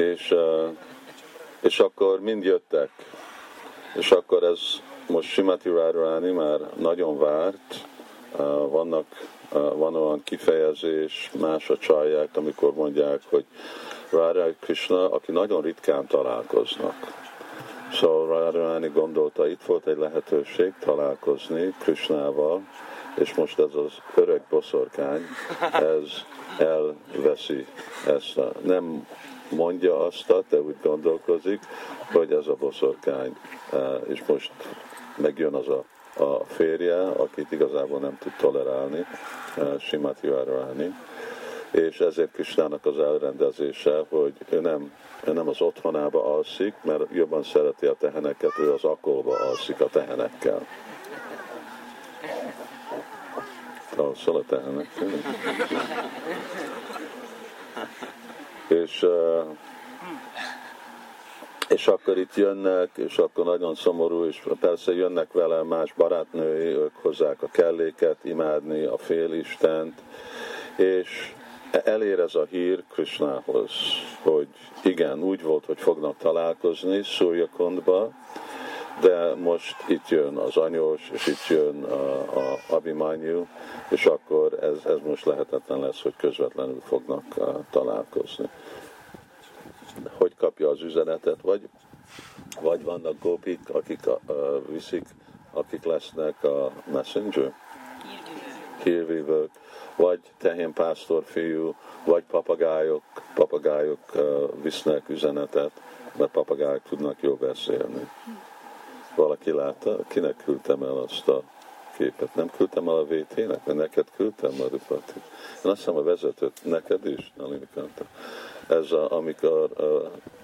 És, és akkor mind jöttek. És akkor ez most Simati Radharani már nagyon várt, vannak, van olyan kifejezés, más a csalják, amikor mondják, hogy Radha Krishna, aki nagyon ritkán találkoznak. Szóval Radharani gondolta, itt volt egy lehetőség találkozni Krishnával, és most ez az öreg boszorkány, ez elveszi ezt a, nem mondja azt, de úgy gondolkozik, hogy ez a boszorkány, és most megjön az a, a férje, akit igazából nem tud tolerálni, Simati Radharani és ezért Kisnának az elrendezése, hogy ő nem, ő nem az otthonába alszik, mert jobban szereti a teheneket, ő az akolba alszik a tehenekkel. Alszol a tehenekkel. És, és akkor itt jönnek, és akkor nagyon szomorú, és persze jönnek vele más barátnői, ők hozzák a kelléket, imádni a félistent, és elér ez a hír Krishnához, hogy igen, úgy volt, hogy fognak találkozni Szúrjakondba, de most itt jön az anyós, és itt jön a, a Abimanyu, és akkor ez, ez most lehetetlen lesz, hogy közvetlenül fognak találkozni. Hogy kapja az üzenetet, vagy, vagy vannak gópik, akik uh, viszik, akik lesznek a messenger? Hírvívők vagy tehénpásztor fiú, vagy papagájok, papagájok visznek üzenetet, mert papagájok tudnak jól beszélni. Valaki látta, kinek küldtem el azt a képet? Nem küldtem el a VT-nek, mert neked küldtem a Rupati. Én azt hiszem a vezetőt, neked is, Nalinikanta. Ez a, amikor,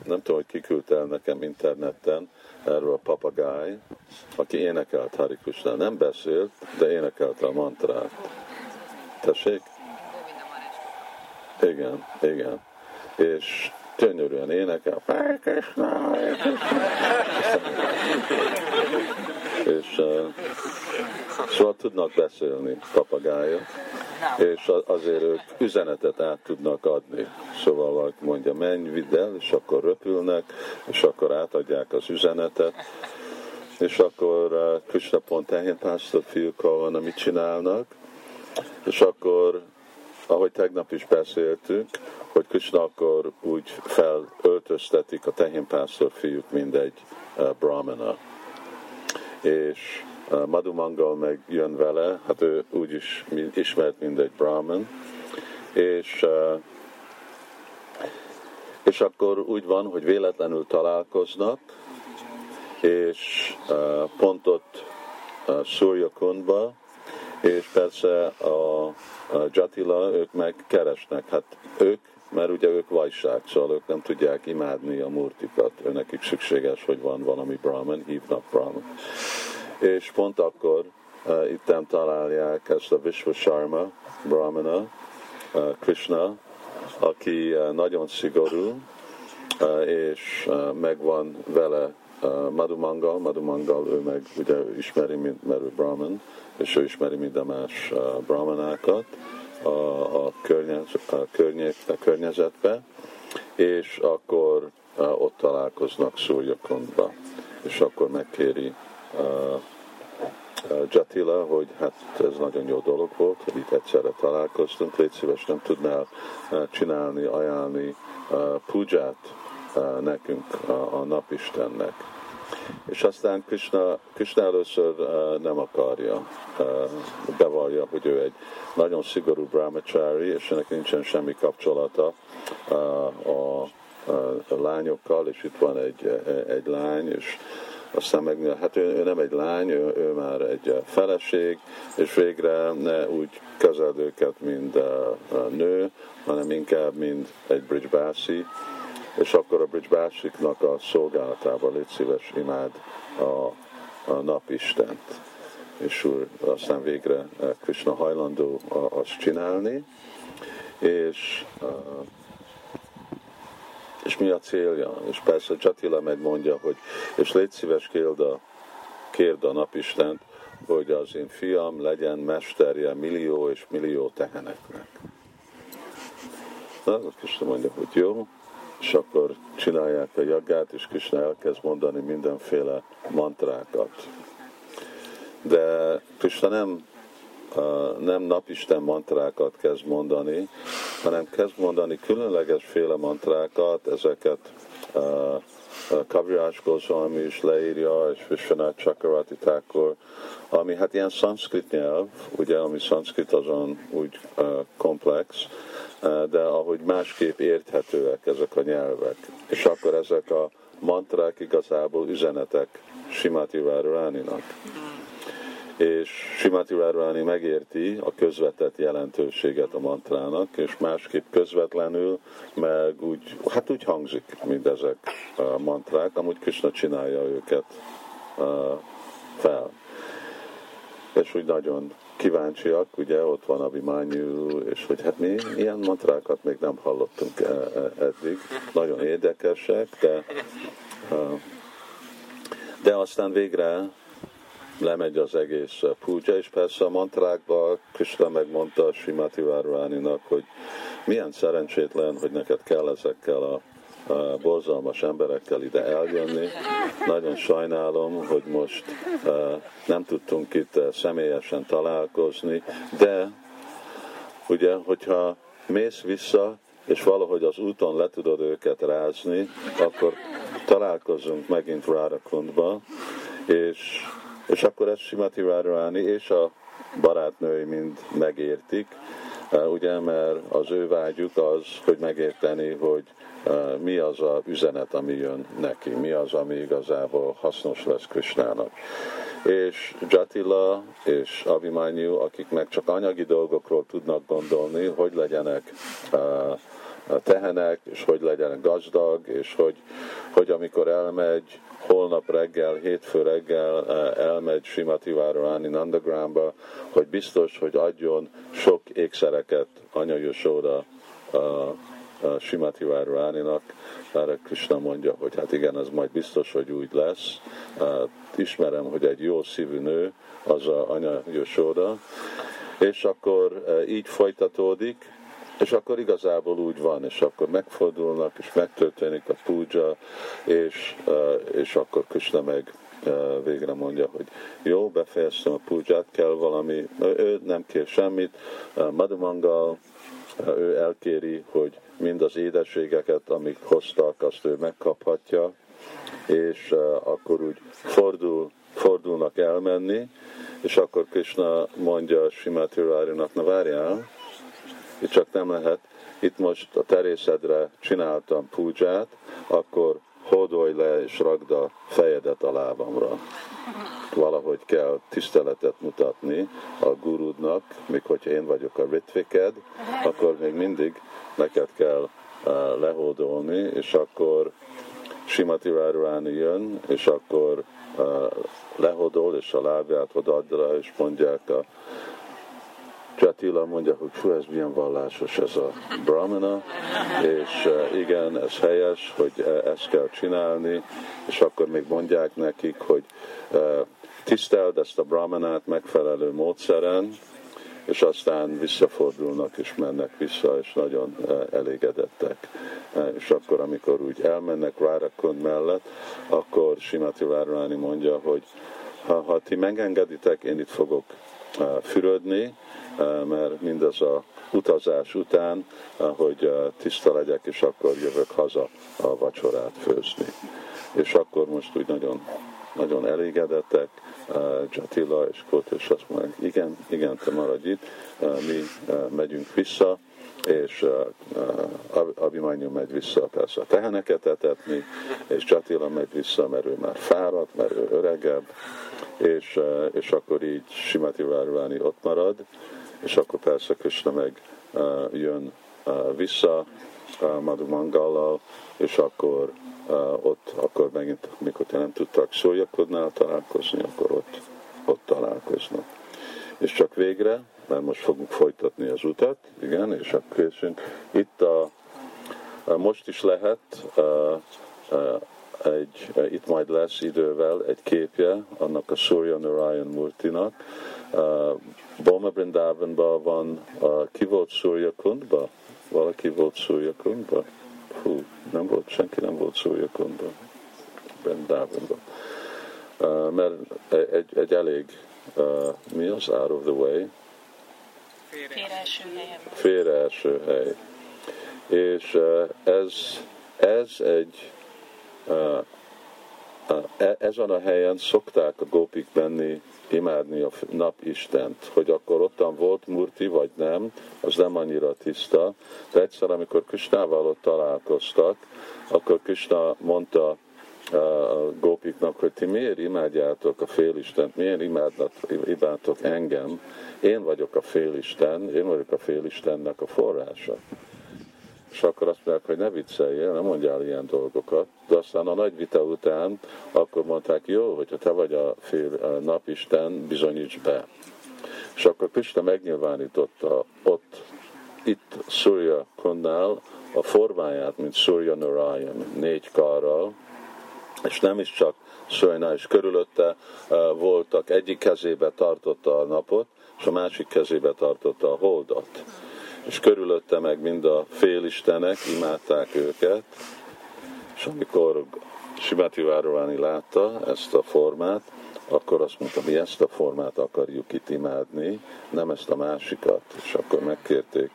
nem tudom, hogy ki küldte el nekem interneten, erről a papagáj, aki énekelt Hari Krishna. Nem beszélt, de énekelte a mantrát Tessék? Igen, igen. És gyönyörűen énekel. és uh, szóval tudnak beszélni papagája, és azért ők üzenetet át tudnak adni. Szóval valaki mondja, menj, vidd el, és akkor röpülnek, és akkor átadják az üzenetet, és akkor Krishna pont tehén pásztor fiúkkal van, amit csinálnak, és akkor, ahogy tegnap is beszéltünk, hogy Krishna akkor úgy felöltöztetik a tehénpásztor fiúk, mindegy uh, brahmana. És uh, Madhumangal meg jön vele, hát ő úgyis ismert, mint egy brahman, és uh, és akkor úgy van, hogy véletlenül találkoznak, és pont ott uh, Surya Kundba, és persze a, a Jatila, ők meg keresnek, hát ők, mert ugye ők vajság, szóval ők nem tudják imádni a murtikat, nekik szükséges, hogy van valami brahman, hívnak brahman. És pont akkor uh, itten találják ezt a Vishvasharma brahmana, uh, Krishna, aki uh, nagyon szigorú, uh, és uh, megvan vele uh, Madhumangal, Madhumangal ő meg ugye ismeri, mint, mert ő Brahman, és ő ismeri minden más uh, brahmanákat a, a, környez, a, környék, a környezetbe, és akkor ott találkoznak Szúrjakondba, és akkor megkéri Jatila, hogy hát ez nagyon jó dolog volt, hogy itt egyszerre találkoztunk, légy szíves, nem tudnál csinálni, ajánlni puját nekünk, a napistennek és aztán Krishna, Krishna először uh, nem akarja, uh, bevallja, hogy ő egy nagyon szigorú brahmachari, és ennek nincsen semmi kapcsolata a, a, a lányokkal, és itt van egy, egy lány, és aztán meg, hát ő, ő nem egy lány, ő, ő már egy feleség, és végre ne úgy kezeld őket, mint a, a nő, hanem inkább, mint egy bridgebászi, és akkor a Bridge Básiknak a szolgálatában légy szíves imád a, a napistent. És úr, aztán végre eh, Krishna hajlandó azt csinálni, és, eh, és mi a célja? És persze Jatila megmondja, hogy és légy szíves kérd a, kérd a napistent, hogy az én fiam legyen mesterje millió és millió teheneknek. Na, Krishna mondja, hogy jó, és akkor csinálják a jaggát, és Krishna elkezd mondani mindenféle mantrákat. De Krishna nem, nem napisten mantrákat kezd mondani, hanem kezd mondani különleges féle mantrákat, ezeket Kaviraj Goswami is leírja, és Vishwanath Chakravarti Thakur, ami hát ilyen szanszkrit nyelv, ugye, ami szanszkrit azon úgy uh, komplex, de ahogy másképp érthetőek ezek a nyelvek. És akkor ezek a mantrák igazából üzenetek Simati Várváninak és Simati Várváni megérti a közvetett jelentőséget a mantrának, és másképp közvetlenül, meg úgy, hát úgy hangzik, mint ezek a mantrák, amúgy Krishna csinálja őket fel. És úgy nagyon kíváncsiak, ugye ott van Abhimanyu, és hogy hát mi ilyen mantrákat még nem hallottunk e, e, eddig, nagyon érdekesek, de, de aztán végre lemegy az egész puja, és persze a mantrákban Krishna megmondta Simati Várváninak, hogy milyen szerencsétlen, hogy neked kell ezekkel a borzalmas emberekkel ide eljönni. Nagyon sajnálom, hogy most nem tudtunk itt személyesen találkozni, de ugye, hogyha mész vissza, és valahogy az úton le tudod őket rázni, akkor találkozunk megint Rárakundba, és és akkor ezt Simati Radharani és a barátnői mind megértik, ugye, mert az ő vágyuk az, hogy megérteni, hogy mi az a üzenet, ami jön neki, mi az, ami igazából hasznos lesz Krishnának. És Jatila és Abimanyu, akik meg csak anyagi dolgokról tudnak gondolni, hogy legyenek uh, tehenek, és hogy legyen gazdag, és hogy, hogy amikor elmegy, holnap reggel, hétfő reggel eh, elmegy Simati Várani Nandagramba, hogy biztos, hogy adjon sok ékszereket Anya Yashoda a, a Simati Várváninak, erre Krishna mondja, hogy hát igen, ez majd biztos, hogy úgy lesz. Hát ismerem, hogy egy jó szívű nő, az a Anya Yashoda, és akkor eh, így folytatódik, és akkor igazából úgy van, és akkor megfordulnak, és megtörténik a puja, és, és akkor Krishna meg végre mondja, hogy jó, befejeztem a puját, kell valami, ő nem kér semmit, Madhumangal, ő elkéri, hogy mind az édességeket, amik hoztak, azt ő megkaphatja, és akkor úgy fordul, fordulnak elmenni, és akkor Krishna mondja Simati Rárinak, na várjál, itt csak nem lehet, itt most a terészedre csináltam púdzsát, akkor hódolj le és ragd a fejedet a lábamra. Valahogy kell tiszteletet mutatni a gurudnak, még hogyha én vagyok a ritviked, akkor még mindig neked kell uh, lehódolni, és akkor Simati Várváni jön, és akkor uh, lehódol, és a lábját odaadra, és mondják a Csatila mondja, hogy fú, ez milyen vallásos ez a brahmana, és uh, igen, ez helyes, hogy uh, ezt kell csinálni, és akkor még mondják nekik, hogy uh, tiszteld ezt a brahmanát megfelelő módszeren, és aztán visszafordulnak és mennek vissza, és nagyon elégedettek. És akkor, amikor úgy elmennek Várakund mellett, akkor Simati Várváni mondja, hogy ha, ha ti megengeditek, én itt fogok fürödni, mert mindez a utazás után, hogy tiszta legyek, és akkor jövök haza a vacsorát főzni. És akkor most úgy nagyon, nagyon elégedettek, Jatila és Kot, és azt mondják, igen, igen, te maradj itt, mi megyünk vissza, és Abimanyu megy vissza persze a teheneket etetni, és Csatila megy vissza, mert ő már fáradt, mert ő öregebb, és, és akkor így Simati Várváni ott marad, és akkor persze Krishna meg uh, jön uh, vissza uh, Madhu Mangallal, és akkor uh, ott, akkor megint, mikor nem tudtak szólyakodnál találkozni, akkor ott, ott találkoznak. És csak végre, mert most fogunk folytatni az utat, igen, és akkor készünk. Itt a, a most is lehet uh, uh, egy, itt majd lesz idővel egy képje annak a Surya Narayan Murtinak, uh, Boma Brindavanban van, uh, ki volt Surya Kundba? Valaki volt Surya Kundba? hú, nem volt, senki nem volt Szúrjakondban, Brindávonban. Uh, mert egy, egy elég, uh, mi az, out of the way? Félreeső helyen. Félreeső hely. És uh, ez, ez egy ezen a helyen szokták a gópik menni imádni a napistent, hogy akkor ottan volt Murti vagy nem, az nem annyira tiszta, de egyszer, amikor Krisnával ott találkoztak, akkor Krishna mondta a gópiknak, hogy ti miért imádjátok a félistent, miért imádtok engem, én vagyok a félisten, én vagyok a félistennek a forrása és akkor azt mondják, hogy ne vicceljél, nem mondjál ilyen dolgokat. De aztán a nagy vita után akkor mondták, jó, hogyha te vagy a, fél, a napisten, bizonyíts be. És akkor Krista megnyilvánította ott, itt Surya Konnál a formáját, mint Surya Narayan, négy karral, és nem is csak Surya, és körülötte uh, voltak, egyik kezébe tartotta a napot, és a másik kezébe tartotta a holdat és körülötte meg mind a félistenek, imádták őket, és amikor Simati Várovani látta ezt a formát, akkor azt mondta, mi ezt a formát akarjuk itt imádni, nem ezt a másikat. És akkor megkérték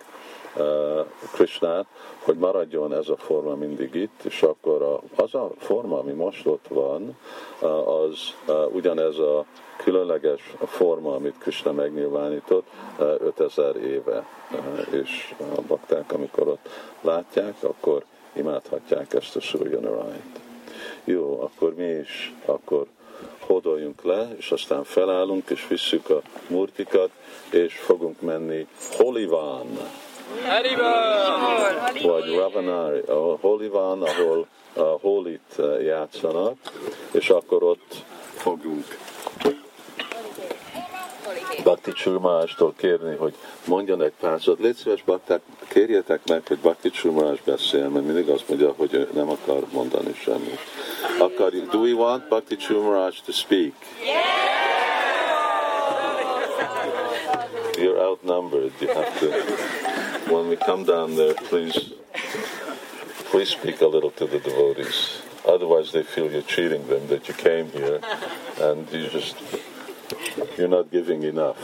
uh, Krishnát, hogy maradjon ez a forma mindig itt, és akkor a, az a forma, ami most ott van, uh, az uh, ugyanez a különleges forma, amit Krishna megnyilvánított 5000 éve, és a bakták, amikor ott látják, akkor imádhatják ezt a Surya Jó, akkor mi is akkor hodoljunk le, és aztán felállunk, és visszük a murtikat, és fogunk menni Holivan. Vagy Ravanari, a Holivan, ahol a Holit játszanak, és akkor ott fogunk Bakti Csurmástól kérni, hogy mondjon egy pár szót. Légy szíves, bakták, kérjetek meg, hogy Bakti Csurmás beszél, mert mindig azt mondja, hogy nem akar mondani semmit. Akarjuk, do we want Bakti Csurmás to speak? Yeah! You're outnumbered. You have to, when we come down there, please, please speak a little to the devotees. Otherwise, they feel you're cheating them, that you came here and you just You're not giving enough.